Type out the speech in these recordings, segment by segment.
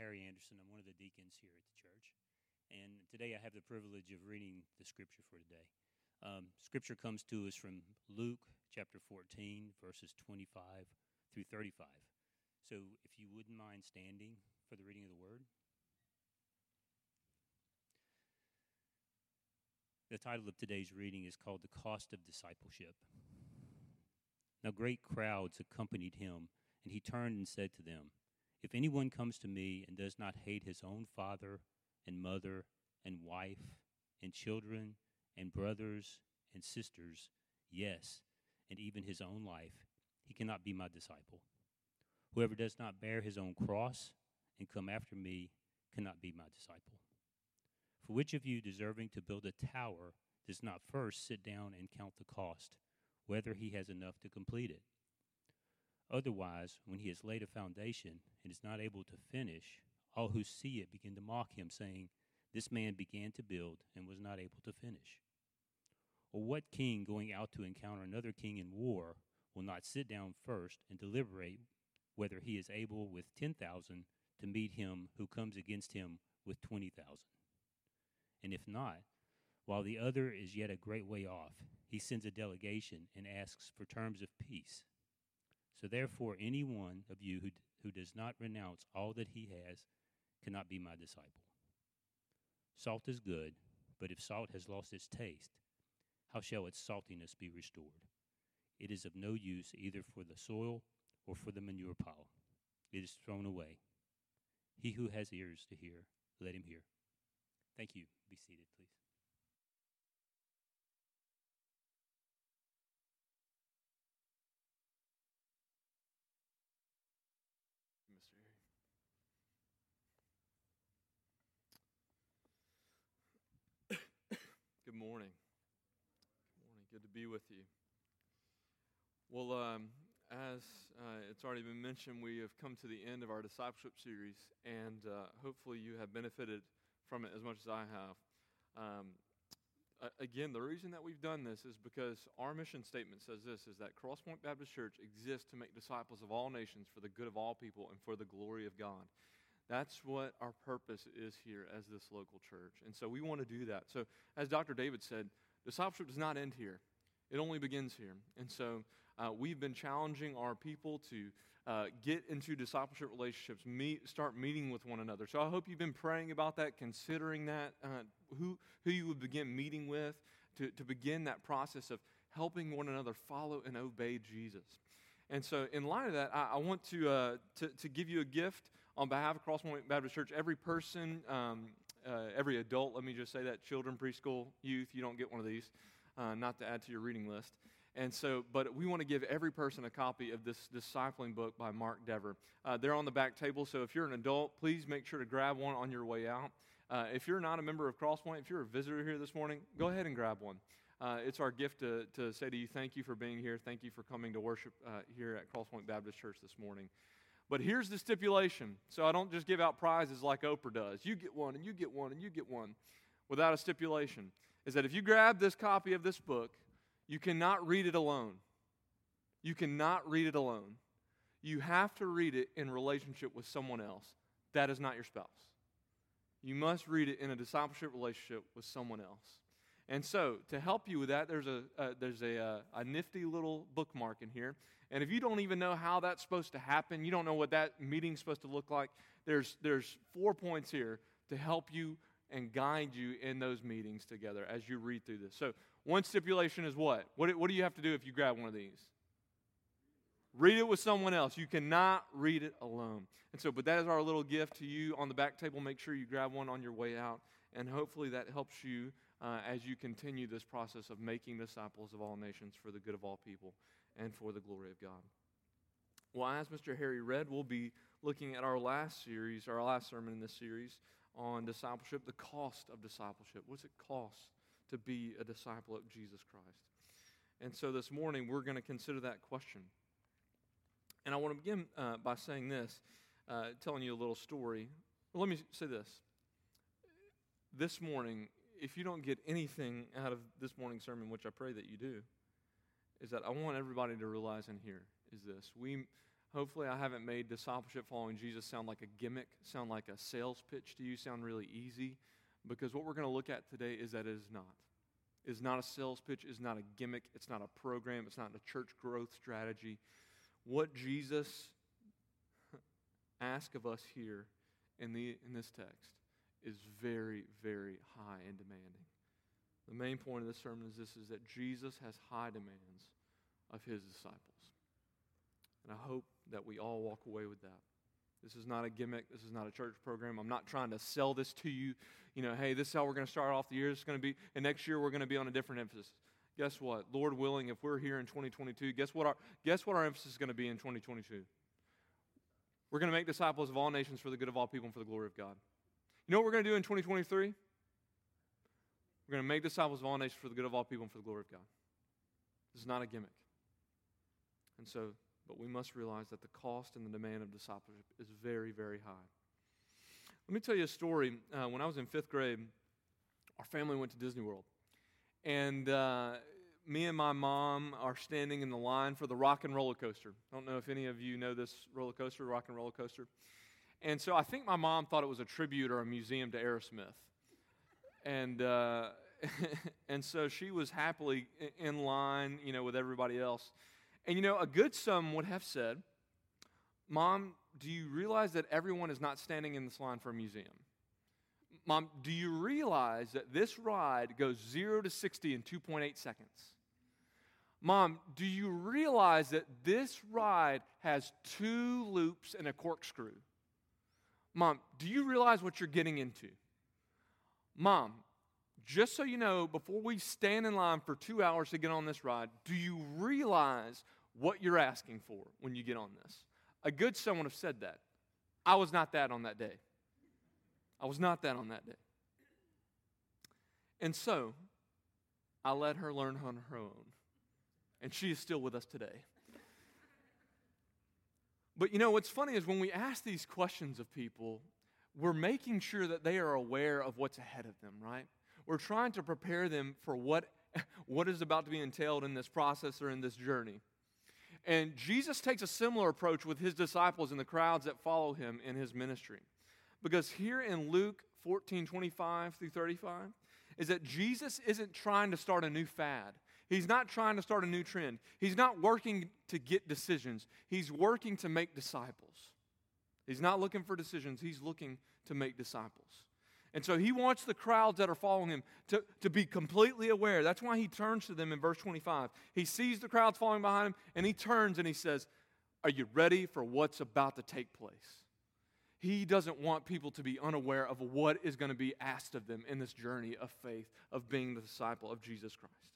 Harry Anderson. I'm one of the deacons here at the church. And today I have the privilege of reading the scripture for today. Um, scripture comes to us from Luke chapter 14, verses 25 through 35. So if you wouldn't mind standing for the reading of the word. The title of today's reading is called The Cost of Discipleship. Now, great crowds accompanied him, and he turned and said to them, if anyone comes to me and does not hate his own father and mother and wife and children and brothers and sisters, yes, and even his own life, he cannot be my disciple. Whoever does not bear his own cross and come after me cannot be my disciple. For which of you, deserving to build a tower, does not first sit down and count the cost, whether he has enough to complete it? Otherwise, when he has laid a foundation and is not able to finish, all who see it begin to mock him, saying, This man began to build and was not able to finish. Or what king going out to encounter another king in war will not sit down first and deliberate whether he is able with 10,000 to meet him who comes against him with 20,000? And if not, while the other is yet a great way off, he sends a delegation and asks for terms of peace. So therefore, any one of you who, who does not renounce all that he has cannot be my disciple. Salt is good, but if salt has lost its taste, how shall its saltiness be restored? It is of no use either for the soil or for the manure pile. It is thrown away. He who has ears to hear, let him hear. Thank you. Be seated, please. Good morning. Good morning. Good to be with you. Well, um, as uh, it's already been mentioned, we have come to the end of our discipleship series, and uh, hopefully you have benefited from it as much as I have. Um, again, the reason that we've done this is because our mission statement says this is that Crosspoint Baptist Church exists to make disciples of all nations for the good of all people and for the glory of God. That's what our purpose is here as this local church. And so we want to do that. So, as Dr. David said, discipleship does not end here, it only begins here. And so, uh, we've been challenging our people to uh, get into discipleship relationships, meet, start meeting with one another. So, I hope you've been praying about that, considering that, uh, who, who you would begin meeting with, to, to begin that process of helping one another follow and obey Jesus. And so, in light of that, I, I want to, uh, to, to give you a gift on behalf of Crosspoint Baptist Church, every person, um, uh, every adult, let me just say that, children, preschool, youth, you don't get one of these, uh, not to add to your reading list. And so, but we want to give every person a copy of this discipling book by Mark Dever. Uh, they're on the back table, so if you're an adult, please make sure to grab one on your way out. Uh, if you're not a member of Crosspoint, if you're a visitor here this morning, go ahead and grab one. Uh, it's our gift to, to say to you, thank you for being here. Thank you for coming to worship uh, here at Crosspoint Baptist Church this morning. But here's the stipulation. So I don't just give out prizes like Oprah does. You get one, and you get one, and you get one without a stipulation. Is that if you grab this copy of this book, you cannot read it alone. You cannot read it alone. You have to read it in relationship with someone else. That is not your spouse. You must read it in a discipleship relationship with someone else. And so, to help you with that, there's a, uh, there's a, uh, a nifty little bookmark in here. And if you don't even know how that's supposed to happen, you don't know what that meeting's supposed to look like, there's, there's four points here to help you and guide you in those meetings together as you read through this. So, one stipulation is what? What, what do you have to do if you grab one of these? Read it with someone else. You cannot read it alone. And so, but that is our little gift to you on the back table. Make sure you grab one on your way out. And hopefully that helps you uh, as you continue this process of making disciples of all nations for the good of all people and for the glory of God. Well, as Mr. Harry read, we'll be looking at our last series, our last sermon in this series on discipleship, the cost of discipleship. What's it cost to be a disciple of Jesus Christ? And so this morning, we're going to consider that question. And I want to begin uh, by saying this, uh, telling you a little story. Well, let me say this. This morning, if you don't get anything out of this morning's sermon, which I pray that you do, is that I want everybody to realize and hear is this. We, Hopefully, I haven't made discipleship following Jesus sound like a gimmick, sound like a sales pitch to you, sound really easy. Because what we're going to look at today is that it is not. It is not a sales pitch, it's not a gimmick, it's not a program, it's not a church growth strategy. What Jesus asks of us here in, the, in this text is very, very high and demanding. The main point of this sermon is this is that Jesus has high demands of his disciples. And I hope that we all walk away with that. This is not a gimmick. This is not a church program. I'm not trying to sell this to you. You know, hey, this is how we're going to start off the year. It's going to be, and next year we're going to be on a different emphasis. Guess what? Lord willing, if we're here in 2022, guess what our, guess what our emphasis is going to be in 2022? We're going to make disciples of all nations for the good of all people and for the glory of God. You know what we're going to do in 2023? We're going to make disciples of all nations for the good of all people and for the glory of God. This is not a gimmick. And so but we must realize that the cost and the demand of discipleship is very, very high. Let me tell you a story. Uh, when I was in fifth grade, our family went to Disney World. And uh, me and my mom are standing in the line for the rock and roller coaster. I don't know if any of you know this roller coaster, rock and roller coaster. And so I think my mom thought it was a tribute or a museum to Aerosmith. And, uh, and so she was happily in line, you know, with everybody else. And you know, a good some would have said, Mom, do you realize that everyone is not standing in this line for a museum? Mom, do you realize that this ride goes 0 to 60 in 2.8 seconds? Mom, do you realize that this ride has two loops and a corkscrew? Mom, do you realize what you're getting into? Mom, just so you know, before we stand in line for two hours to get on this ride, do you realize what you're asking for when you get on this? A good son would have said that. I was not that on that day. I was not that on that day. And so, I let her learn on her own. And she is still with us today. But you know, what's funny is when we ask these questions of people, we're making sure that they are aware of what's ahead of them, right? We're trying to prepare them for what, what is about to be entailed in this process or in this journey. And Jesus takes a similar approach with his disciples and the crowds that follow him in his ministry. Because here in Luke 14 25 through 35, is that Jesus isn't trying to start a new fad. He's not trying to start a new trend. He's not working to get decisions. He's working to make disciples. He's not looking for decisions, he's looking to make disciples. And so he wants the crowds that are following him to, to be completely aware. That's why he turns to them in verse 25. He sees the crowds following behind him, and he turns and he says, Are you ready for what's about to take place? He doesn't want people to be unaware of what is going to be asked of them in this journey of faith, of being the disciple of Jesus Christ.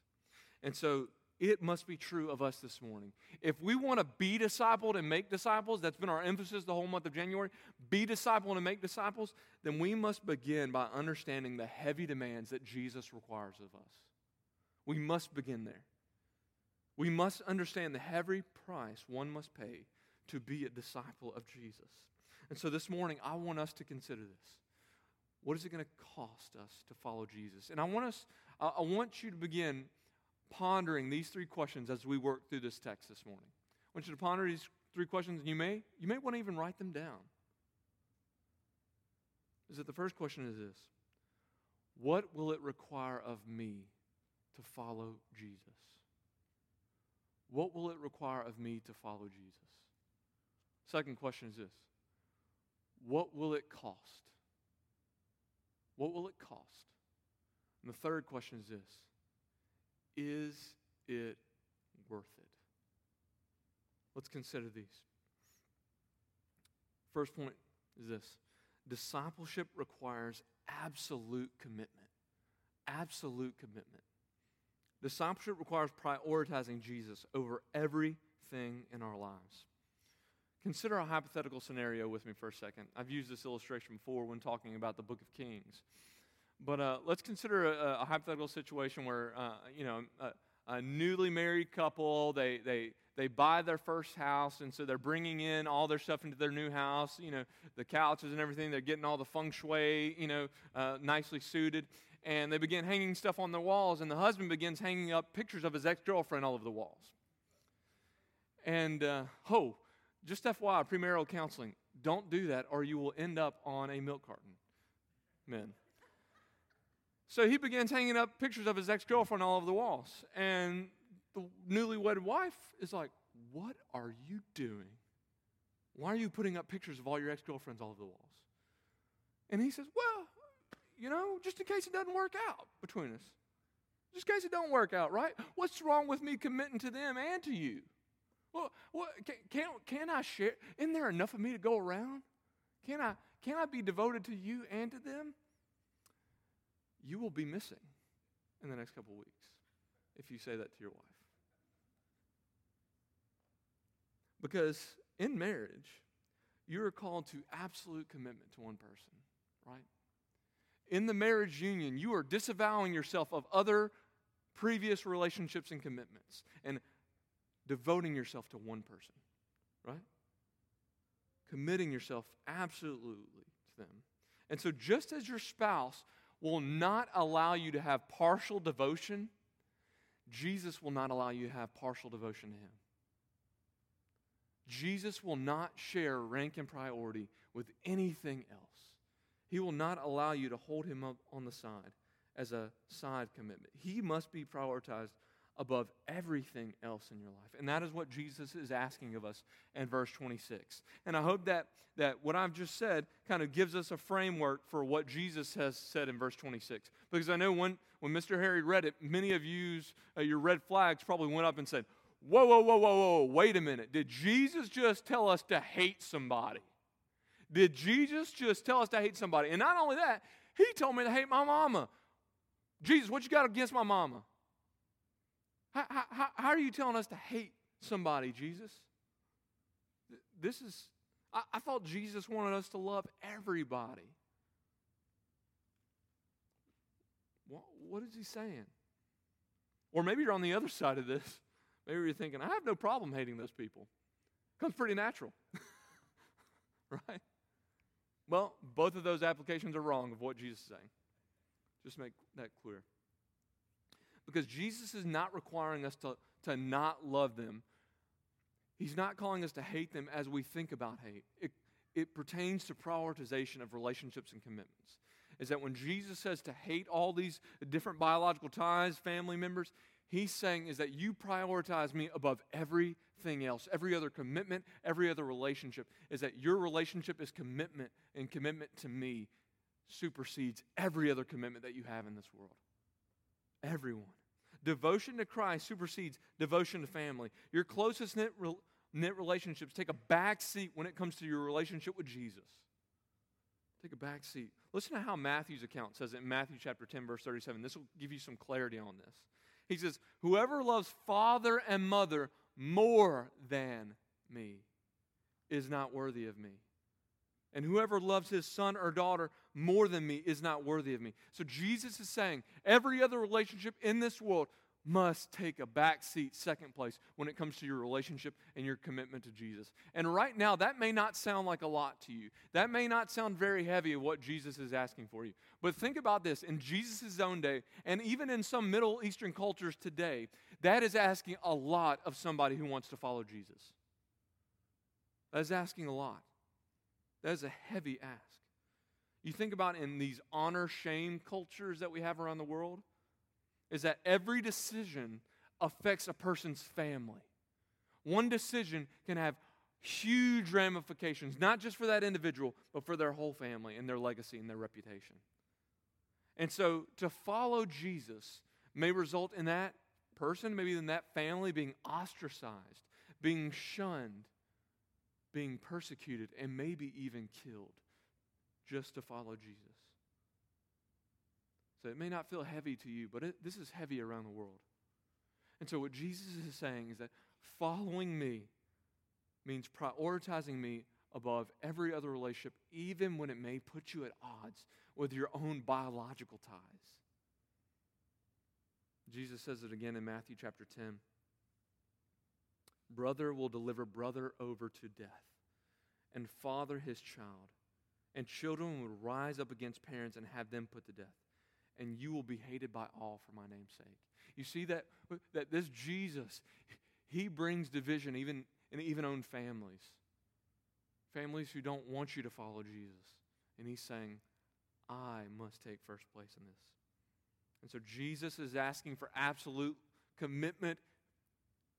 And so it must be true of us this morning. If we want to be discipled and make disciples, that's been our emphasis the whole month of January, be discipled and make disciples, then we must begin by understanding the heavy demands that Jesus requires of us. We must begin there. We must understand the heavy price one must pay to be a disciple of Jesus. And so this morning, I want us to consider this. What is it going to cost us to follow Jesus? And I want us, I want you to begin pondering these three questions as we work through this text this morning. I want you to ponder these three questions, and you may, you may want to even write them down. Is that the first question is this What will it require of me to follow Jesus? What will it require of me to follow Jesus? Second question is this What will it cost? What will it cost? And the third question is this is it worth it? Let's consider these. First point is this discipleship requires absolute commitment. Absolute commitment. Discipleship requires prioritizing Jesus over everything in our lives. Consider a hypothetical scenario with me for a second. I've used this illustration before when talking about the book of Kings. But uh, let's consider a, a, hypothetical situation where, uh, you know, a, a, newly married couple, they, they, they buy their first house, and so they're bringing in all their stuff into their new house, you know, the couches and everything. They're getting all the feng shui, you know, uh, nicely suited. And they begin hanging stuff on their walls, and the husband begins hanging up pictures of his ex girlfriend all over the walls. And, uh, oh, just FYI, premarital counseling, don't do that or you will end up on a milk carton. Men. So he begins hanging up pictures of his ex girlfriend all over the walls. And the newlywed wife is like, What are you doing? Why are you putting up pictures of all your ex girlfriends all over the walls? And he says, Well, you know, just in case it doesn't work out between us. Just in case it don't work out, right? What's wrong with me committing to them and to you? Well, what, can, can, can I share? Isn't there enough of me to go around? Can I, can I be devoted to you and to them? You will be missing in the next couple weeks if you say that to your wife. Because in marriage, you are called to absolute commitment to one person, right? In the marriage union, you are disavowing yourself of other previous relationships and commitments and devoting yourself to one person, right? Committing yourself absolutely to them. And so, just as your spouse will not allow you to have partial devotion, Jesus will not allow you to have partial devotion to Him. Jesus will not share rank and priority with anything else. He will not allow you to hold him up on the side as a side commitment. He must be prioritized above everything else in your life. And that is what Jesus is asking of us in verse 26. And I hope that, that what I've just said kind of gives us a framework for what Jesus has said in verse 26. Because I know when, when Mr. Harry read it, many of you, uh, your red flags probably went up and said, Whoa, whoa, whoa, whoa, whoa, wait a minute. Did Jesus just tell us to hate somebody? Did Jesus just tell us to hate somebody? And not only that, he told me to hate my mama. Jesus, what you got against my mama? How, how, how are you telling us to hate somebody, Jesus? This is, I, I thought Jesus wanted us to love everybody. What, what is he saying? Or maybe you're on the other side of this. Maybe you're thinking, I have no problem hating those people. Comes pretty natural. right? Well, both of those applications are wrong of what Jesus is saying. Just make that clear. Because Jesus is not requiring us to, to not love them. He's not calling us to hate them as we think about hate. It, it pertains to prioritization of relationships and commitments. Is that when Jesus says to hate all these different biological ties, family members, he's saying is that you prioritize me above everything else, every other commitment, every other relationship, is that your relationship is commitment and commitment to me supersedes every other commitment that you have in this world. Everyone. Devotion to Christ supersedes devotion to family. Your closest knit, knit relationships take a back seat when it comes to your relationship with Jesus. Take a back seat. Listen to how Matthew's account says it in Matthew chapter 10, verse 37. This will give you some clarity on this. He says, Whoever loves father and mother more than me is not worthy of me. And whoever loves his son or daughter more than me is not worthy of me. So Jesus is saying every other relationship in this world must take a back seat, second place, when it comes to your relationship and your commitment to Jesus. And right now, that may not sound like a lot to you. That may not sound very heavy of what Jesus is asking for you. But think about this in Jesus' own day, and even in some Middle Eastern cultures today, that is asking a lot of somebody who wants to follow Jesus. That is asking a lot. That is a heavy ask. You think about in these honor shame cultures that we have around the world is that every decision affects a person's family. One decision can have huge ramifications, not just for that individual, but for their whole family and their legacy and their reputation. And so to follow Jesus may result in that person, maybe in that family, being ostracized, being shunned, being persecuted, and maybe even killed just to follow Jesus. So it may not feel heavy to you, but it, this is heavy around the world. And so what Jesus is saying is that following me means prioritizing me above every other relationship, even when it may put you at odds with your own biological ties. Jesus says it again in Matthew chapter 10. Brother will deliver brother over to death, and father his child. And children will rise up against parents and have them put to death and you will be hated by all for my name's sake. You see that, that this Jesus, he brings division even in even own families. families who don't want you to follow Jesus. And he's saying, I must take first place in this. And so Jesus is asking for absolute commitment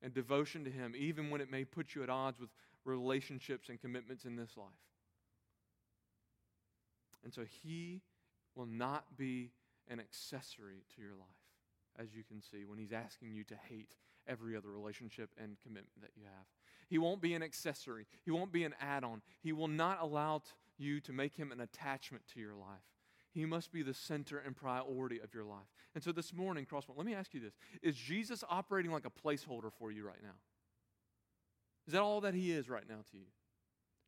and devotion to him, even when it may put you at odds with relationships and commitments in this life. And so he will not be an accessory to your life, as you can see, when he's asking you to hate every other relationship and commitment that you have. He won't be an accessory, he won't be an add on. He will not allow t- you to make him an attachment to your life. He must be the center and priority of your life. And so this morning, Crosspoint, let me ask you this Is Jesus operating like a placeholder for you right now? Is that all that he is right now to you?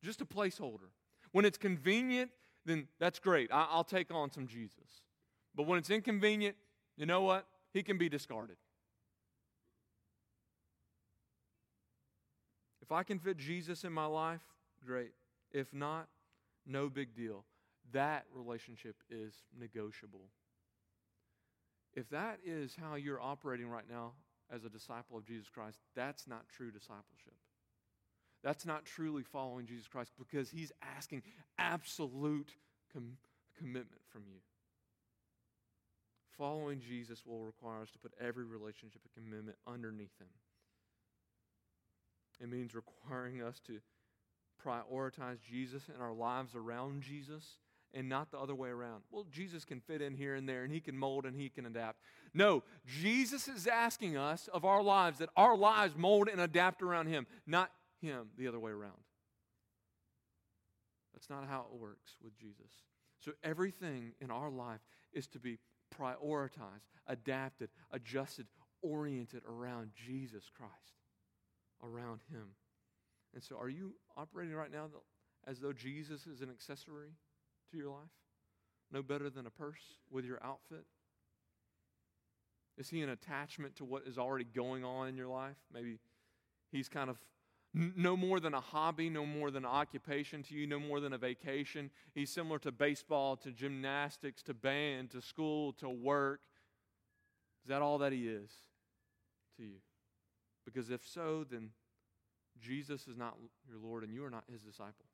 Just a placeholder. When it's convenient, then that's great. I- I'll take on some Jesus. But when it's inconvenient, you know what? He can be discarded. If I can fit Jesus in my life, great. If not, no big deal. That relationship is negotiable. If that is how you're operating right now as a disciple of Jesus Christ, that's not true discipleship. That's not truly following Jesus Christ because he's asking absolute com- commitment from you. Following Jesus will require us to put every relationship and commitment underneath him. It means requiring us to prioritize Jesus and our lives around Jesus and not the other way around. Well, Jesus can fit in here and there and he can mold and he can adapt. No, Jesus is asking us of our lives that our lives mold and adapt around him, not him the other way around. That's not how it works with Jesus. So everything in our life is to be prioritized, adapted, adjusted, oriented around Jesus Christ around him. And so, are you operating right now as though Jesus is an accessory to your life? No better than a purse with your outfit? Is he an attachment to what is already going on in your life? Maybe he's kind of no more than a hobby, no more than an occupation to you, no more than a vacation. He's similar to baseball, to gymnastics, to band, to school, to work. Is that all that he is to you? Because if so, then Jesus is not your Lord and you are not his disciple.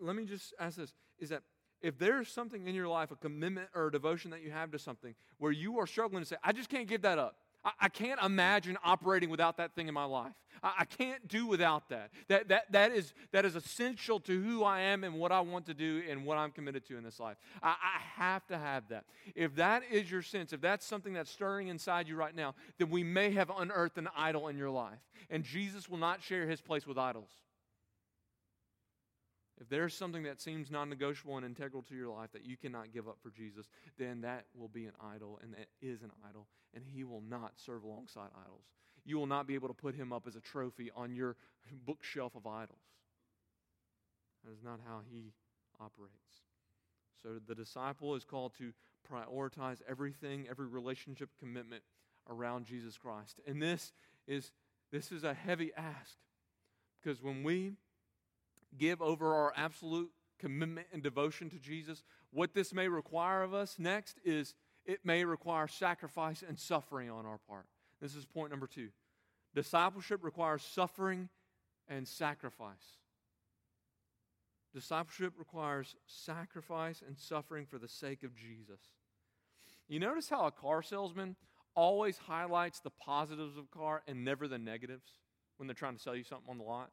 Let me just ask this is that if there's something in your life, a commitment or a devotion that you have to something where you are struggling to say, I just can't give that up. I, I can't imagine operating without that thing in my life. I, I, can't do without that. That, that, that, is, that is essential to who I am and what I want to do and what I'm committed to in this life. I, I have to have that. If that is your sense, if that's something that's stirring inside you right now, then we may have unearthed an idol in your life. And Jesus will not share his place with idols. If there's something that seems non negotiable and integral to your life that you cannot give up for Jesus, then that will be an idol, and that is an idol, and he will not serve alongside idols. You will not be able to put him up as a trophy on your bookshelf of idols. That is not how he operates. So the disciple is called to prioritize everything, every relationship commitment around Jesus Christ. And this is this is a heavy ask because when we give over our absolute commitment and devotion to Jesus, what this may require of us next is it may require sacrifice and suffering on our part. This is point number two. Discipleship requires suffering and sacrifice. Discipleship requires sacrifice and suffering for the sake of Jesus. You notice how a car salesman always highlights the positives of a car and never the negatives when they're trying to sell you something on the lot?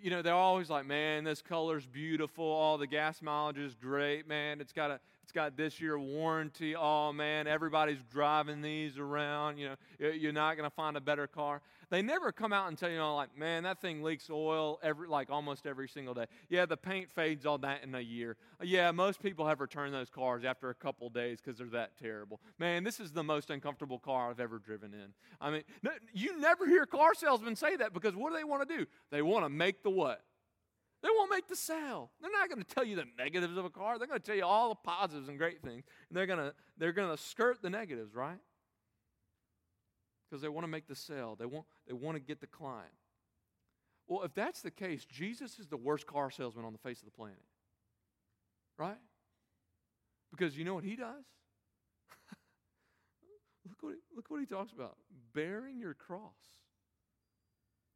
You know, they're always like, man, this color's beautiful. All the gas mileage is great, man. It's got a, it's got this year warranty. Oh man, everybody's driving these around. You know, you're not going to find a better car. They never come out and tell you, know, like, man, that thing leaks oil every, like almost every single day. Yeah, the paint fades on that in a year. Yeah, most people have returned those cars after a couple days because they're that terrible. Man, this is the most uncomfortable car I've ever driven in. I mean, you never hear car salesmen say that because what do they want to do? They want to make the what? They won't make the sale. They're not going to tell you the negatives of a car. They're going to tell you all the positives and great things. And they're going to they're going to skirt the negatives, right? because they want to make the sale. They want, they want to get the client. Well, if that's the case, Jesus is the worst car salesman on the face of the planet. Right? Because you know what he does? look, what he, look what he talks about bearing your cross.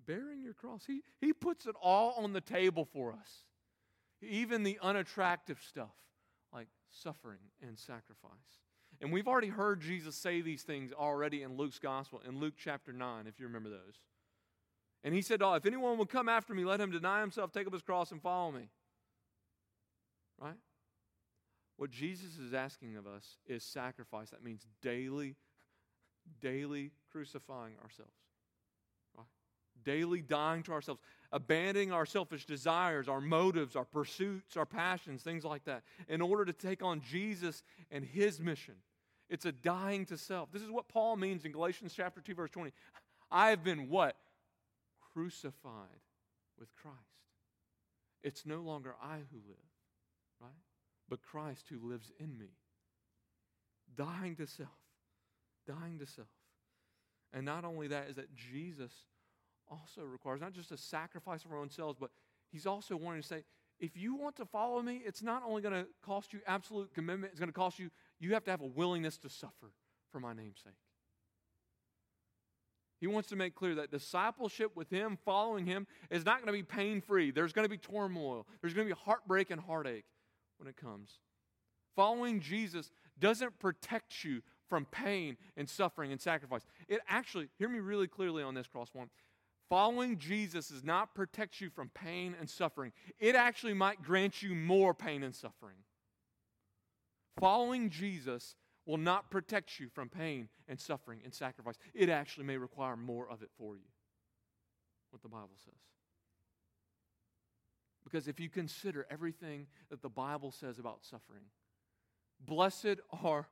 Bearing your cross. He, he puts it all on the table for us, even the unattractive stuff like suffering and sacrifice. And we've already heard Jesus say these things already in Luke's gospel, in Luke chapter 9, if you remember those. And he said, oh, If anyone will come after me, let him deny himself, take up his cross, and follow me. Right? What Jesus is asking of us is sacrifice. That means daily, daily crucifying ourselves. Daily dying to ourselves, abandoning our selfish desires, our motives, our pursuits, our passions, things like that, in order to take on Jesus and his mission. It's a dying to self. This is what Paul means in Galatians chapter 2, verse 20. I have been what? Crucified with Christ. It's no longer I who live, right? but Christ who lives in me. Dying to self. Dying to self. And not only that, is that Jesus also requires not just a sacrifice of our own selves, but he's also wanting to say, if you want to follow me, it's not only going to cost you absolute commitment, it's going to cost you, you have to have a willingness to suffer for my name's sake. He wants to make clear that discipleship with him, following him, is not going to be pain free. There's going to be turmoil, there's going to be heartbreak and heartache when it comes. Following Jesus doesn't protect you from pain and suffering and sacrifice. It actually, hear me really clearly on this Crosspoint. Following Jesus does not protect you from pain and suffering. It actually might grant you more pain and suffering. Following Jesus will not protect you from pain and suffering and sacrifice. It actually may require more of it for you. What the Bible says. Because if you consider everything that the Bible says about suffering, blessed are,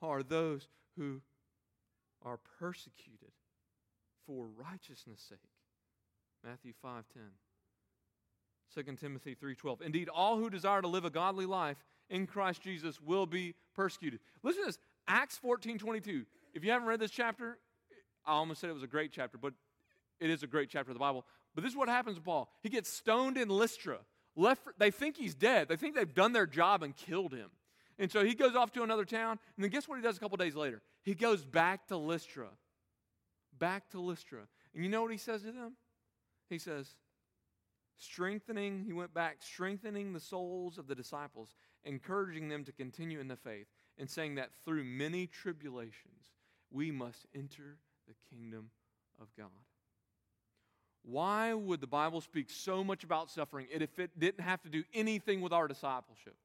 are those who are persecuted for righteousness' sake. Matthew 5:10. 2 Timothy 3:12. Indeed, all who desire to live a godly life in Christ Jesus will be persecuted. Listen to this. Acts 14:22. If you haven't read this chapter, I almost said it was a great chapter, but it is a great chapter of the Bible. But this is what happens to Paul. He gets stoned in Lystra. Left for, they think he's dead. They think they've done their job and killed him. And so he goes off to another town. And then guess what he does a couple days later? He goes back to Lystra. Back to Lystra. And you know what he says to them? He says, strengthening, he went back, strengthening the souls of the disciples, encouraging them to continue in the faith, and saying that through many tribulations we must enter the kingdom of God. Why would the Bible speak so much about suffering if it didn't have to do anything with our discipleship?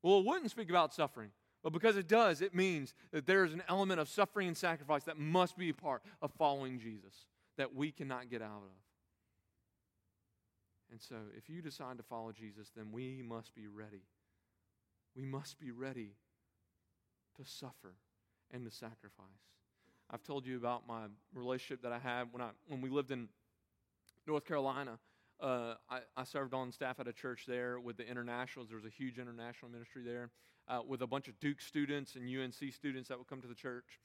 Well, it wouldn't speak about suffering, but because it does, it means that there is an element of suffering and sacrifice that must be a part of following Jesus that we cannot get out of. And so, if you decide to follow Jesus, then we must be ready. We must be ready to suffer and to sacrifice. I've told you about my relationship that I had when I when we lived in North Carolina. Uh, I, I, served on staff at a church there with the internationals. There was a huge international ministry there uh, with a bunch of Duke students and UNC students that would come to the church.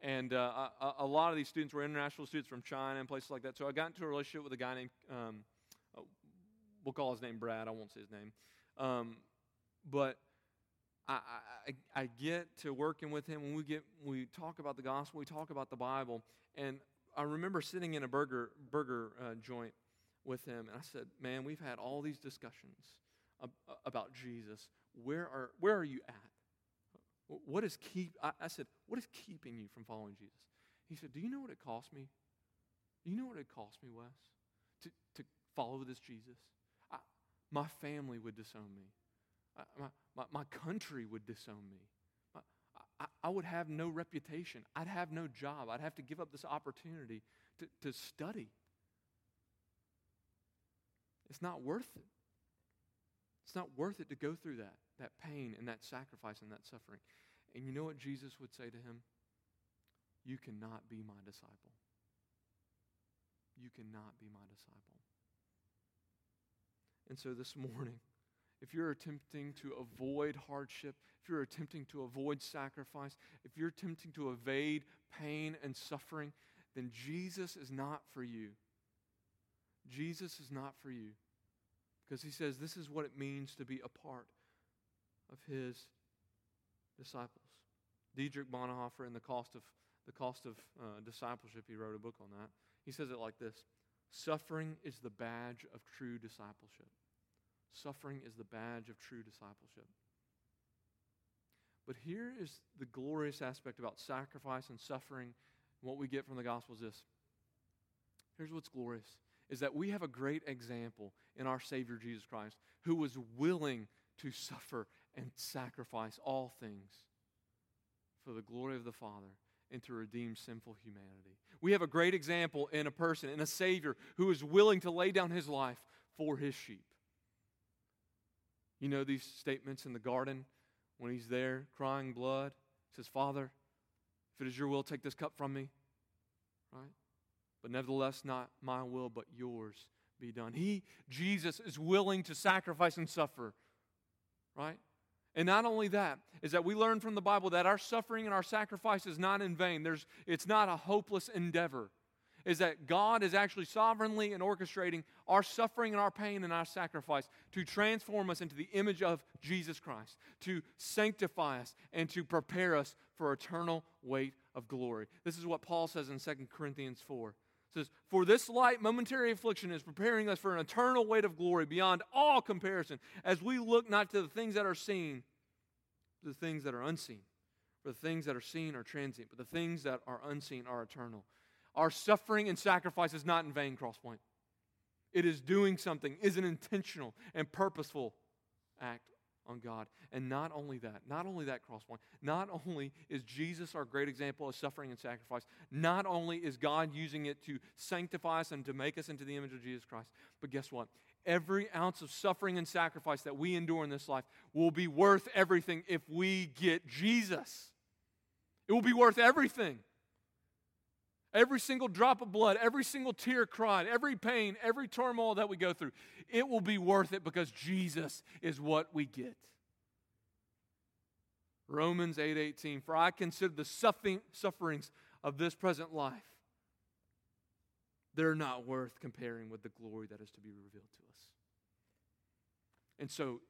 And uh, a, a, lot of these students were international students from China and places like that. So I got into a relationship with a guy named, um, we'll call his name Brad. I won't say his name. Um, but I, I, I, get to working with him when we get we talk about the gospel, we talk about the Bible, and I remember sitting in a burger burger uh, joint with him, and I said, "Man, we've had all these discussions ab- about Jesus. Where are where are you at? What is keep?" I, I said, "What is keeping you from following Jesus?" He said, "Do you know what it cost me? Do you know what it cost me, Wes, to to follow this Jesus? My family would disown me. I, my, my my country would disown me." I, I would have no reputation. I'd have no job. I'd have to give up this opportunity to, to study. It's not worth it. It's not worth it to go through that, that pain and that sacrifice and that suffering. And you know what Jesus would say to him? You cannot be my disciple. You cannot be my disciple. And so this morning, if you're attempting to avoid hardship, if you're attempting to avoid sacrifice, if you're attempting to evade pain and suffering, then Jesus is not for you. Jesus is not for you. Because he says this is what it means to be a part of his disciples. Dietrich Bonhoeffer in the cost of the cost of uh, discipleship, he wrote a book on that. He says it like this: Suffering is the badge of true discipleship. Suffering is the badge of true discipleship. But here is the glorious aspect about sacrifice and suffering. What we get from the gospel is this. Here's what's glorious is that we have a great example in our Savior Jesus Christ who was willing to suffer and sacrifice all things for the glory of the Father and to redeem sinful humanity. We have a great example in a person, in a Savior who is willing to lay down his life for his sheep. You know these statements in the garden when he's there crying blood? He says, Father, if it is your will, take this cup from me. Right? But nevertheless, not my will, but yours be done. He, Jesus, is willing to sacrifice and suffer. Right? And not only that, is that we learn from the Bible that our suffering and our sacrifice is not in vain. There's, it's not a hopeless endeavor. Is that God is actually sovereignly and orchestrating our suffering and our pain and our sacrifice to transform us into the image of Jesus Christ, to sanctify us, and to prepare us for eternal weight of glory. This is what Paul says in 2 Corinthians 4. Says, For this light momentary affliction is preparing us for an eternal weight of glory beyond all comparison, as we look not to the things that are seen, to the things that are unseen. For the things that are seen are transient, but the things that are unseen are eternal. Our suffering and sacrifice is not in vain, Crosspoint. It is doing something, is an intentional and purposeful act on God. And not only that, not only that, Crosspoint, not only is Jesus our great example of suffering and sacrifice, not only is God using it to sanctify us and to make us into the image of Jesus Christ, but guess what? Every ounce of suffering and sacrifice that we endure in this life will be worth everything if we get Jesus. It will be worth everything. Every single drop of blood, every single tear cried, every pain, every turmoil that we go through, it will be worth it because Jesus is what we get. Romans 8:18 For I consider the suffering, sufferings of this present life they're not worth comparing with the glory that is to be revealed to us. And so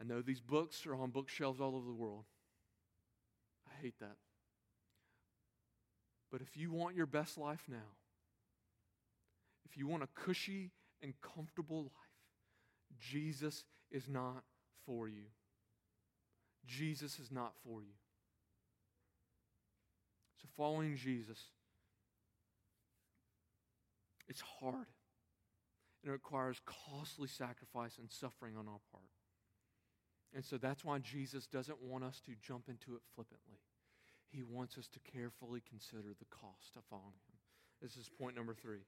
I know these books are on bookshelves all over the world. I hate that. But if you want your best life now, if you want a cushy and comfortable life, Jesus is not for you. Jesus is not for you. So, following Jesus, it's hard. And it requires costly sacrifice and suffering on our part. And so that's why Jesus doesn't want us to jump into it flippantly. He wants us to carefully consider the cost of following him. This is point number three.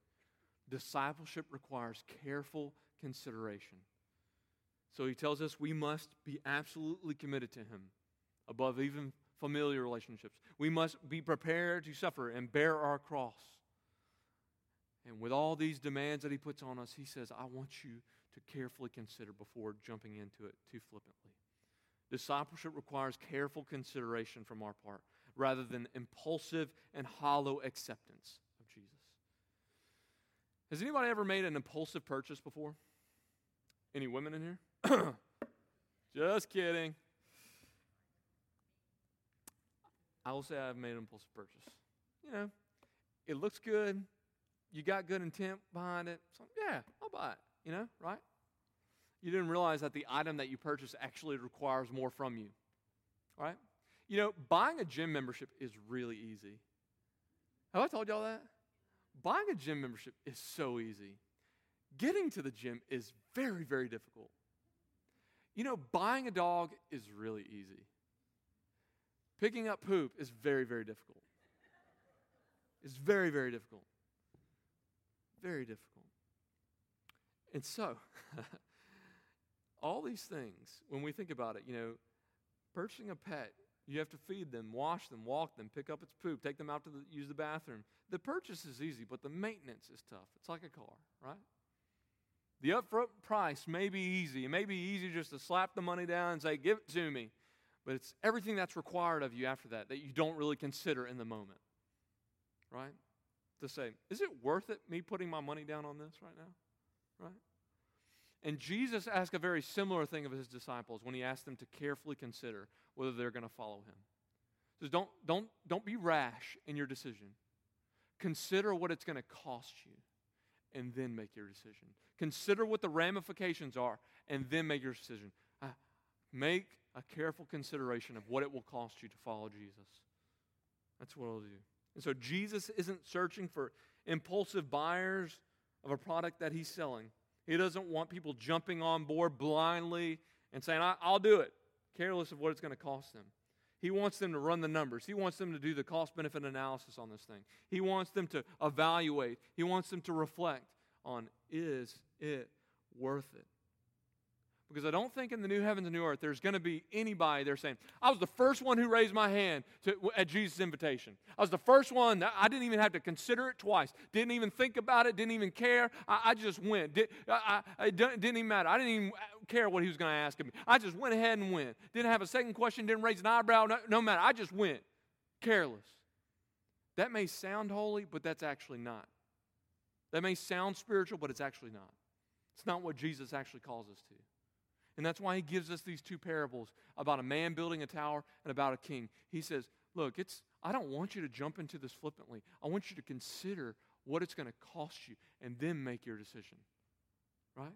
Discipleship requires careful consideration. So he tells us we must be absolutely committed to him above even familiar relationships. We must be prepared to suffer and bear our cross. And with all these demands that he puts on us, he says, I want you to carefully consider before jumping into it too flippantly. Discipleship requires careful consideration from our part rather than impulsive and hollow acceptance of Jesus. Has anybody ever made an impulsive purchase before? Any women in here? Just kidding. I will say I've made an impulsive purchase. You know, it looks good. You got good intent behind it. So, yeah, I'll buy it. You know, right? You didn't realize that the item that you purchased actually requires more from you. Right? You know, buying a gym membership is really easy. Have I told y'all that? Buying a gym membership is so easy. Getting to the gym is very, very difficult. You know, buying a dog is really easy. Picking up poop is very, very difficult. It's very, very difficult. Very difficult. And so, all these things, when we think about it, you know, purchasing a pet you have to feed them, wash them, walk them, pick up its poop, take them out to the, use the bathroom. The purchase is easy, but the maintenance is tough. It's like a car, right? The upfront price may be easy. It may be easy just to slap the money down and say, give it to me. But it's everything that's required of you after that that you don't really consider in the moment, right? To say, is it worth it, me putting my money down on this right now? Right? And Jesus asked a very similar thing of his disciples when he asked them to carefully consider whether they're going to follow him. Says, don't, don't, don't be rash in your decision. Consider what it's going to cost you and then make your decision. Consider what the ramifications are and then make your decision. Uh, make a careful consideration of what it will cost you to follow Jesus. That's what it'll do. And so Jesus isn't searching for impulsive buyers of a product that he's selling. He doesn't want people jumping on board blindly and saying, I'll do it, careless of what it's going to cost them. He wants them to run the numbers. He wants them to do the cost benefit analysis on this thing. He wants them to evaluate. He wants them to reflect on is it worth it? Because I don't think in the new heavens and new earth there's going to be anybody there saying, I was the first one who raised my hand to, at Jesus' invitation. I was the first one. I didn't even have to consider it twice. Didn't even think about it. Didn't even care. I, I just went. Did, I, I, it didn't even matter. I didn't even care what he was going to ask of me. I just went ahead and went. Didn't have a second question. Didn't raise an eyebrow. No, no matter. I just went. Careless. That may sound holy, but that's actually not. That may sound spiritual, but it's actually not. It's not what Jesus actually calls us to. And that's why he gives us these two parables about a man building a tower and about a king. He says, Look, it's, I don't want you to jump into this flippantly. I want you to consider what it's going to cost you and then make your decision. Right?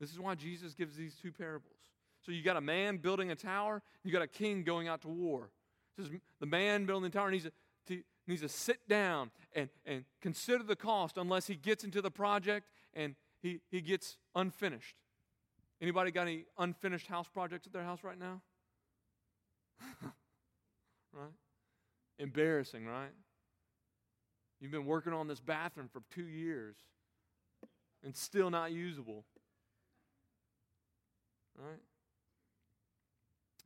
This is why Jesus gives these two parables. So you got a man building a tower, you got a king going out to war. It says the man building the tower needs to, needs to sit down and, and consider the cost unless he gets into the project and he, he gets unfinished. Anybody got any unfinished house projects at their house right now? right? Embarrassing, right? You've been working on this bathroom for two years and still not usable. Right?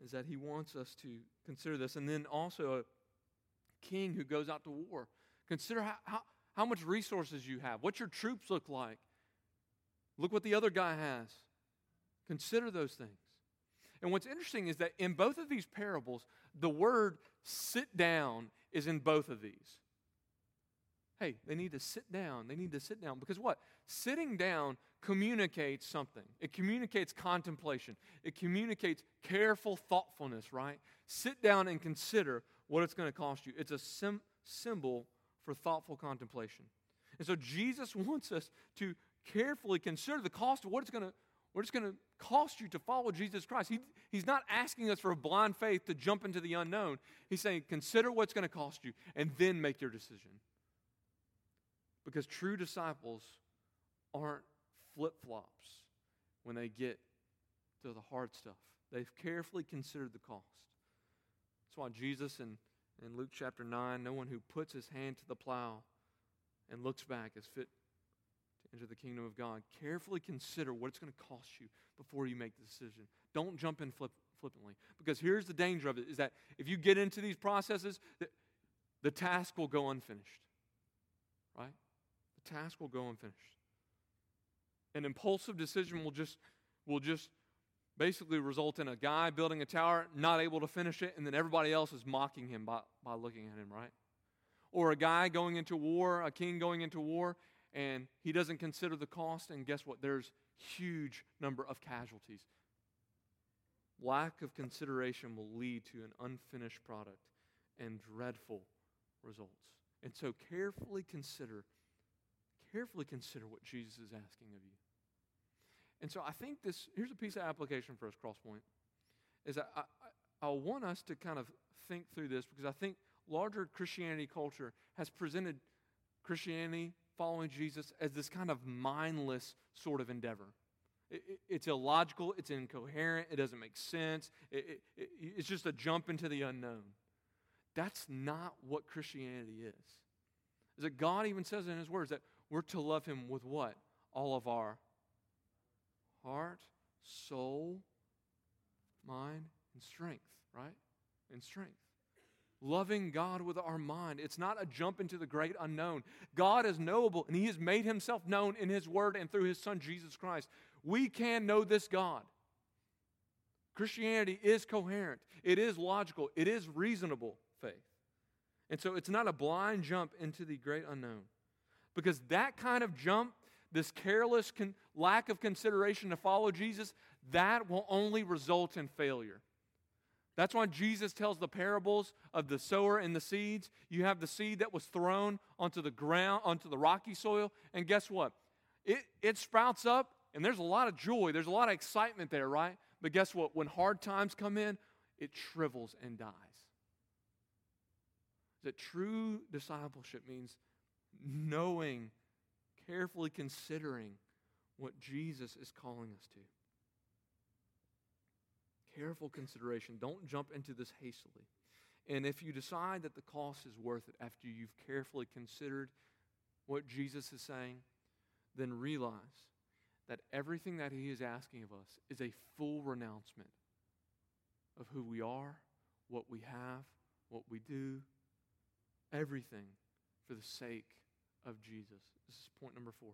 Is that he wants us to consider this. And then also a king who goes out to war. Consider how, how, how much resources you have, what your troops look like. Look what the other guy has. Consider those things. And what's interesting is that in both of these parables, the word sit down is in both of these. Hey, they need to sit down. They need to sit down. Because what? Sitting down communicates something. It communicates contemplation. It communicates careful thoughtfulness, right? Sit down and consider what it's going to cost you. It's a sim- symbol for thoughtful contemplation. And so Jesus wants us to carefully consider the cost of what it's going to what just going to cost you to follow Jesus Christ. He, he's not asking us for a blind faith to jump into the unknown. He's saying, consider what's going to cost you and then make your decision. Because true disciples aren't flip flops when they get to the hard stuff. They've carefully considered the cost. That's why Jesus in, in Luke chapter 9, no one who puts his hand to the plow and looks back is fit into the kingdom of God, carefully consider what it's going to cost you before you make the decision. Don't jump in flip, flippantly. Because here's the danger of it is that if you get into these processes, the, the task will go unfinished. Right? The task will go unfinished. An impulsive decision will just will just basically result in a guy building a tower, not able to finish it, and then everybody else is mocking him by, by looking at him, right? Or a guy going into war, a king going into war, and he doesn't consider the cost, and guess what? There's huge number of casualties. Lack of consideration will lead to an unfinished product and dreadful results. And so carefully consider, carefully consider what Jesus is asking of you. And so I think this, here's a piece of application for us, Crosspoint, is that I, I, I want us to kind of think through this because I think larger Christianity culture has presented Christianity following Jesus as this kind of mindless sort of endeavor. It, it, it's illogical, it's incoherent, it doesn't make sense, it, it's just a jump into the unknown. That's not what Christianity is. Is that God even says in His words that we're to love Him with what? All of our heart, soul, mind, and strength, right? And strength loving God with our mind. It's not a jump into the great unknown. God is knowable, and He has made Himself known in His Word and through His Son, Jesus Christ. We can know this God. Christianity is coherent, it is logical, it is reasonable faith. And so it's not a blind jump into the great unknown. Because that kind of jump, this careless con- lack of consideration to follow Jesus, that will only result in failure. That's why Jesus tells the parables of the sower and the seeds. You have the seed that was thrown onto the ground, onto the rocky soil, and guess what? It, it sprouts up, and there's a lot of joy, there's a lot of excitement there, right? But guess what? When hard times come in, it shrivels and dies. That true discipleship means knowing, carefully considering what Jesus is calling us to careful consideration. Don't jump into this hastily. And if you decide that the cost is worth it after you've carefully considered what Jesus is saying, then realize that everything that he is asking of us is a full renouncement of who we are, what we have, what we do, everything for the sake of Jesus. This is point number four.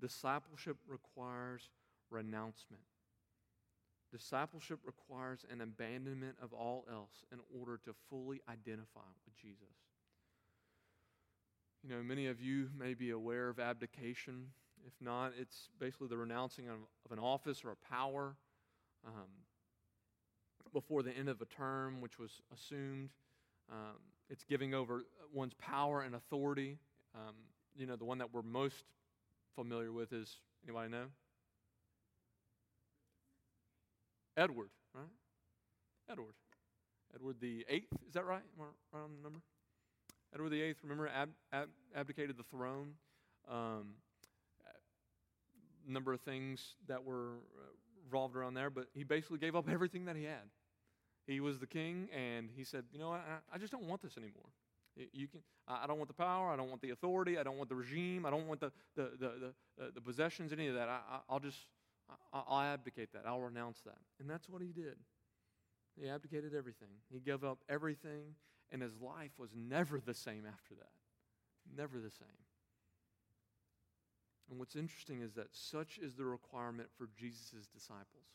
Discipleship requires renouncement. Discipleship requires an abandonment of all else in order to fully identify with Jesus. You know, many of you may be aware of abdication. If not, it's basically the renouncing of, of an office or a power um, before the end of a term, which was assumed. Um, it's giving over one's power and authority. Um, you know, the one that we're most familiar with is anybody know? Edward, right? Edward. Edward the Eighth, is that right? Am I right on the number? Edward the Eighth, remember, ab, ab, abdicated the throne. Um, number of things that were uh, revolved around there, but he basically gave up everything that he had. He was the king, and he said, "You know, I, I just don't want this anymore. You can. I don't want the power. I don't want the authority. I don't want the regime. I don't want the the the the, the possessions. Any of that. I, I'll just I'll abdicate that. I'll renounce that. And that's what he did. He abdicated everything. He gave up everything, and his life was never the same after that. Never the same. And what's interesting is that such is the requirement for Jesus' disciples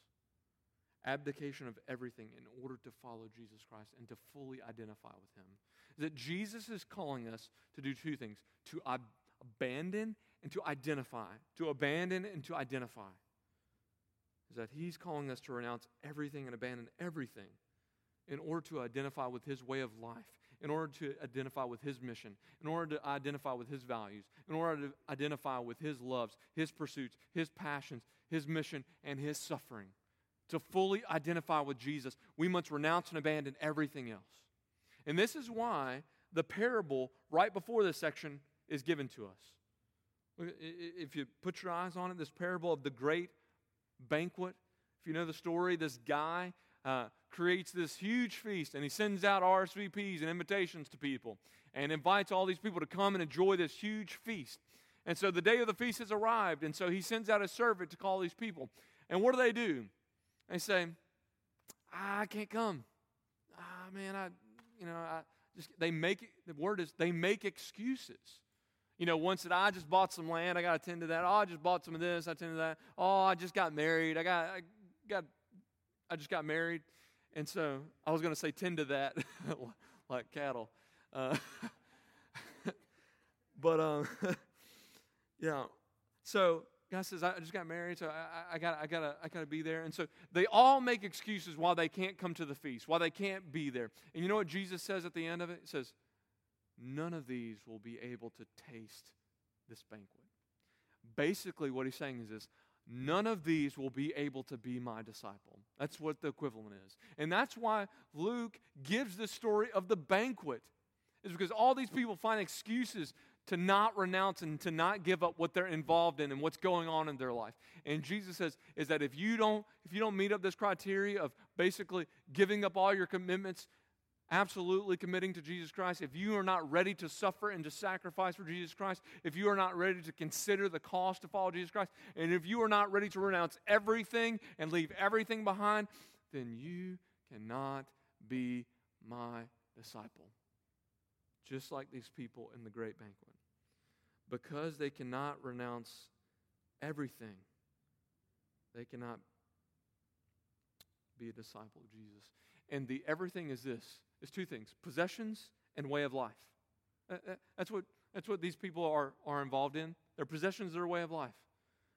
abdication of everything in order to follow Jesus Christ and to fully identify with him. That Jesus is calling us to do two things to ab- abandon and to identify. To abandon and to identify is that he's calling us to renounce everything and abandon everything in order to identify with his way of life, in order to identify with his mission, in order to identify with his values, in order to identify with his loves, his pursuits, his passions, his mission, and his suffering. To fully identify with Jesus, we must renounce and abandon everything else. And this is why the parable right before this section is given to us. If you put your eyes on it, this parable of the great banquet. If you know the story, this guy uh, creates this huge feast and he sends out RSVPs and invitations to people and invites all these people to come and enjoy this huge feast. And so the day of the feast has arrived, and so he sends out a servant to call these people. And what do they do? They say, I can't come. Ah, man, I, you know, I just, they make, the word is, they make excuses. You know, once that I just bought some land, I got to tend to that. Oh, I just bought some of this, I tend to that. Oh, I just got married. I got, I got, I just got married, and so I was going to say tend to that, like cattle. Uh, but um, yeah. So God says, I just got married, so I, I got, I gotta, I gotta be there. And so they all make excuses why they can't come to the feast, why they can't be there. And you know what Jesus says at the end of it? He says, none of these will be able to taste this banquet. Basically, what he's saying is this none of these will be able to be my disciple. That's what the equivalent is. And that's why Luke gives the story of the banquet, is because all these people find excuses to not renounce and to not give up what they're involved in and what's going on in their life. And Jesus says is that if you don't if you don't meet up this criteria of basically giving up all your commitments absolutely committing to Jesus Christ, if you are not ready to suffer and to sacrifice for Jesus Christ, if you are not ready to consider the cost to follow Jesus Christ, and if you are not ready to renounce everything and leave everything behind, then you cannot be my disciple. Just like these people in the great banquet. Because they cannot renounce everything, they cannot be a disciple of Jesus. And the everything is this is two things possessions and way of life. That's what, that's what these people are, are involved in. Their possessions are a way of life.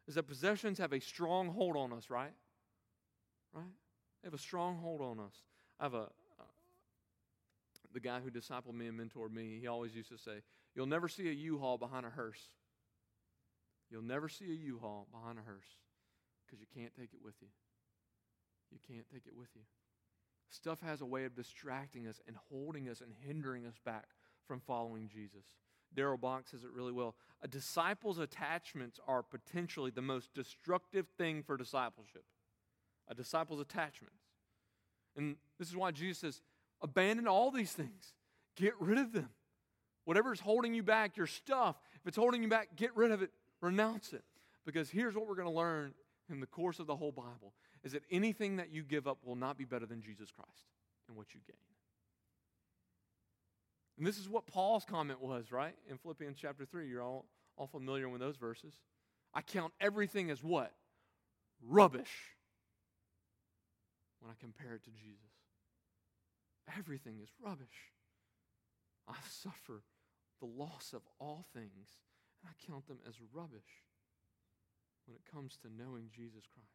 Is that possessions have a strong hold on us, right? Right? They have a strong hold on us. I have a, uh, the guy who discipled me and mentored me, he always used to say, You'll never see a U Haul behind a hearse. You'll never see a U Haul behind a hearse because you can't take it with you. You can't take it with you. Stuff has a way of distracting us and holding us and hindering us back from following Jesus. Darrell Bock says it really well. A disciple's attachments are potentially the most destructive thing for discipleship. A disciple's attachments. And this is why Jesus says, abandon all these things, get rid of them. Whatever is holding you back, your stuff, if it's holding you back, get rid of it, renounce it. Because here's what we're going to learn in the course of the whole Bible is that anything that you give up will not be better than Jesus Christ and what you gain. And this is what Paul's comment was, right? In Philippians chapter 3. You're all, all familiar with those verses. I count everything as what? Rubbish when I compare it to Jesus. Everything is rubbish. I suffer the loss of all things, and I count them as rubbish when it comes to knowing Jesus Christ.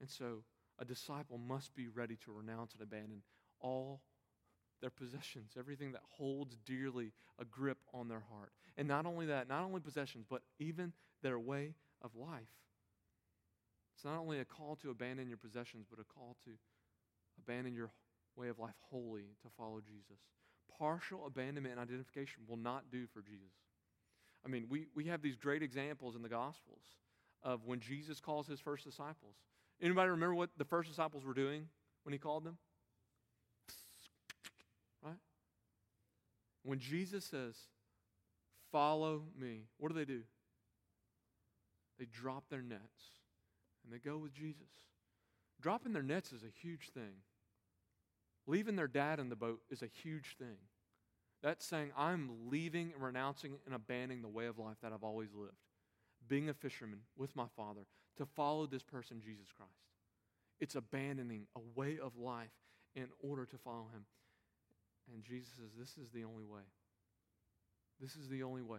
And so a disciple must be ready to renounce and abandon all their possessions, everything that holds dearly a grip on their heart. And not only that, not only possessions, but even their way of life. It's not only a call to abandon your possessions, but a call to abandon your way of life wholly to follow Jesus. Partial abandonment and identification will not do for Jesus. I mean, we, we have these great examples in the Gospels of when Jesus calls his first disciples. Anybody remember what the first disciples were doing when he called them? Right? When Jesus says, Follow me, what do they do? They drop their nets and they go with Jesus. Dropping their nets is a huge thing. Leaving their dad in the boat is a huge thing. That's saying, I'm leaving and renouncing and abandoning the way of life that I've always lived, being a fisherman with my father, to follow this person, Jesus Christ. It's abandoning a way of life in order to follow him. And Jesus says, This is the only way. This is the only way.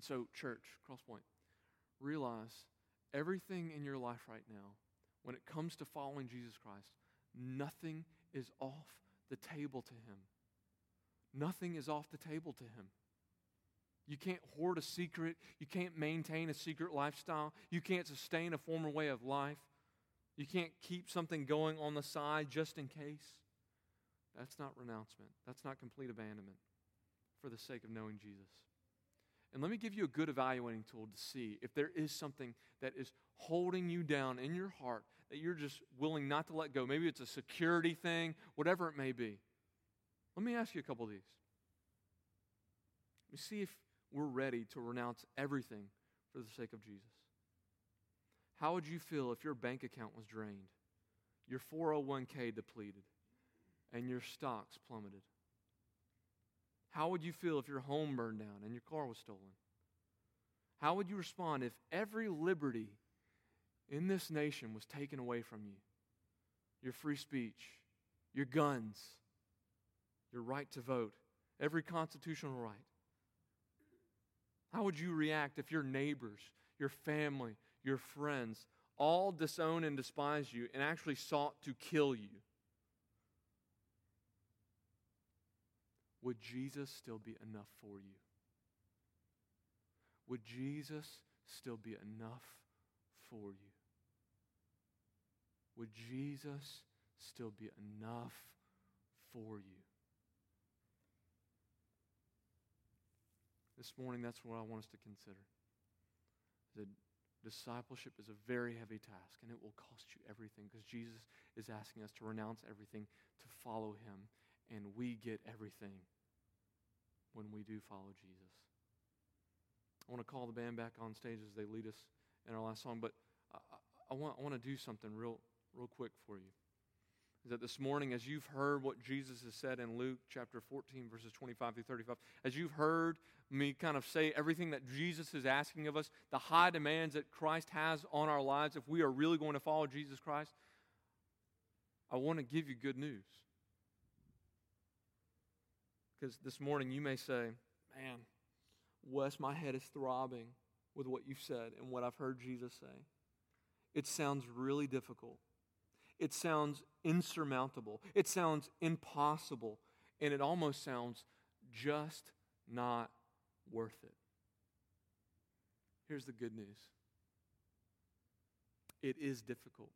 So, church, Crosspoint, realize everything in your life right now, when it comes to following Jesus Christ, nothing is off the table to him. Nothing is off the table to him. You can't hoard a secret. You can't maintain a secret lifestyle. You can't sustain a former way of life. You can't keep something going on the side just in case. That's not renouncement. That's not complete abandonment for the sake of knowing Jesus. And let me give you a good evaluating tool to see if there is something that is holding you down in your heart that you're just willing not to let go. Maybe it's a security thing, whatever it may be. Let me ask you a couple of these. Let me see if we're ready to renounce everything for the sake of Jesus. How would you feel if your bank account was drained, your 401k depleted, and your stocks plummeted? How would you feel if your home burned down and your car was stolen? How would you respond if every liberty in this nation was taken away from you? Your free speech, your guns, your right to vote, every constitutional right. How would you react if your neighbors, your family, your friends all disown and despise you and actually sought to kill you? Would Jesus still be enough for you? Would Jesus still be enough for you? Would Jesus still be enough for you? This morning, that's what I want us to consider. That discipleship is a very heavy task, and it will cost you everything because Jesus is asking us to renounce everything to follow him, and we get everything when we do follow Jesus. I want to call the band back on stage as they lead us in our last song, but I, I, want, I want to do something real, real quick for you is that this morning, as you've heard what Jesus has said in Luke chapter 14, verses 25 through 35, as you've heard me kind of say everything that Jesus is asking of us, the high demands that Christ has on our lives, if we are really going to follow Jesus Christ, I want to give you good news. Because this morning you may say, Man, Wes, my head is throbbing with what you've said and what I've heard Jesus say. It sounds really difficult. It sounds insurmountable, it sounds impossible, and it almost sounds just not worth it. Here's the good news it is difficult,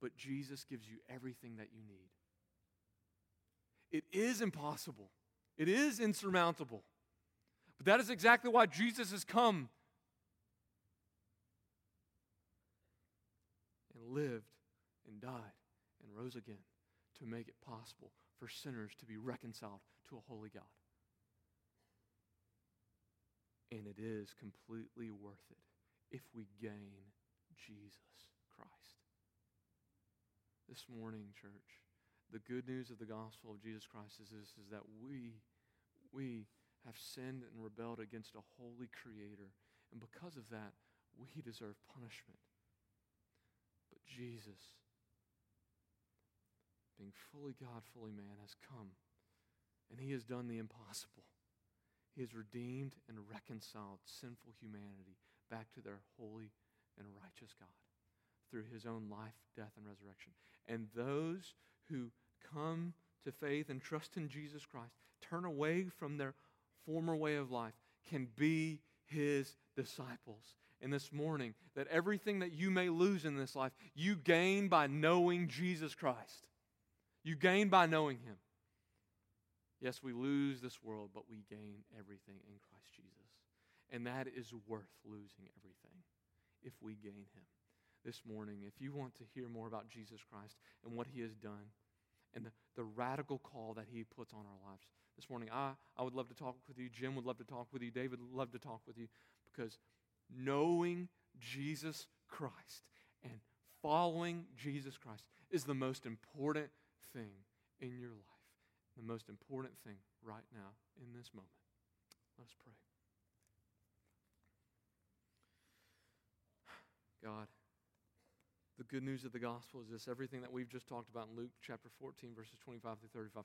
but Jesus gives you everything that you need. It is impossible, it is insurmountable. But that is exactly why Jesus has come and lived and died and rose again to make it possible for sinners to be reconciled to a holy God. And it is completely worth it if we gain Jesus Christ. This morning, church, the good news of the gospel of Jesus Christ is this is that we we have sinned and rebelled against a holy creator and because of that we deserve punishment. But Jesus being fully God, fully man has come and he has done the impossible. He has redeemed and reconciled sinful humanity back to their holy and righteous God through his own life, death, and resurrection. And those who come to faith and trust in Jesus Christ, turn away from their former way of life, can be his disciples. And this morning, that everything that you may lose in this life, you gain by knowing Jesus Christ. You gain by knowing him. Yes, we lose this world, but we gain everything in Christ Jesus. And that is worth losing everything if we gain Him. This morning, if you want to hear more about Jesus Christ and what He has done and the, the radical call that He puts on our lives, this morning, I, I would love to talk with you. Jim would love to talk with you. David would love to talk with you because knowing Jesus Christ and following Jesus Christ is the most important thing in your life the most important thing right now in this moment. Let us pray. God, the good news of the gospel is this everything that we've just talked about in Luke chapter 14, verses 25 through 35,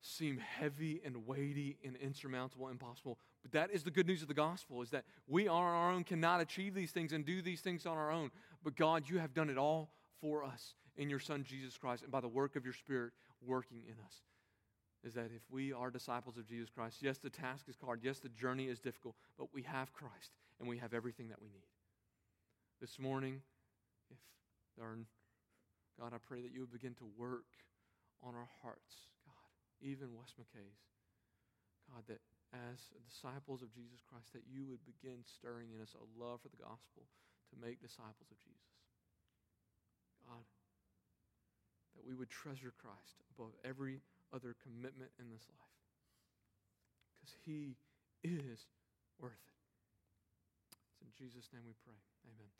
seem heavy and weighty and insurmountable, impossible. But that is the good news of the gospel is that we on our own cannot achieve these things and do these things on our own. But God, you have done it all for us in your Son, Jesus Christ, and by the work of your Spirit working in us is that if we are disciples of Jesus Christ, yes, the task is hard, yes, the journey is difficult, but we have Christ and we have everything that we need. This morning, if there are, God, I pray that you would begin to work on our hearts, God, even Wes McKay's. God, that as disciples of Jesus Christ, that you would begin stirring in us a love for the gospel to make disciples of Jesus. God, that we would treasure Christ above every other commitment in this life. Because He is worth it. It's in Jesus' name we pray. Amen.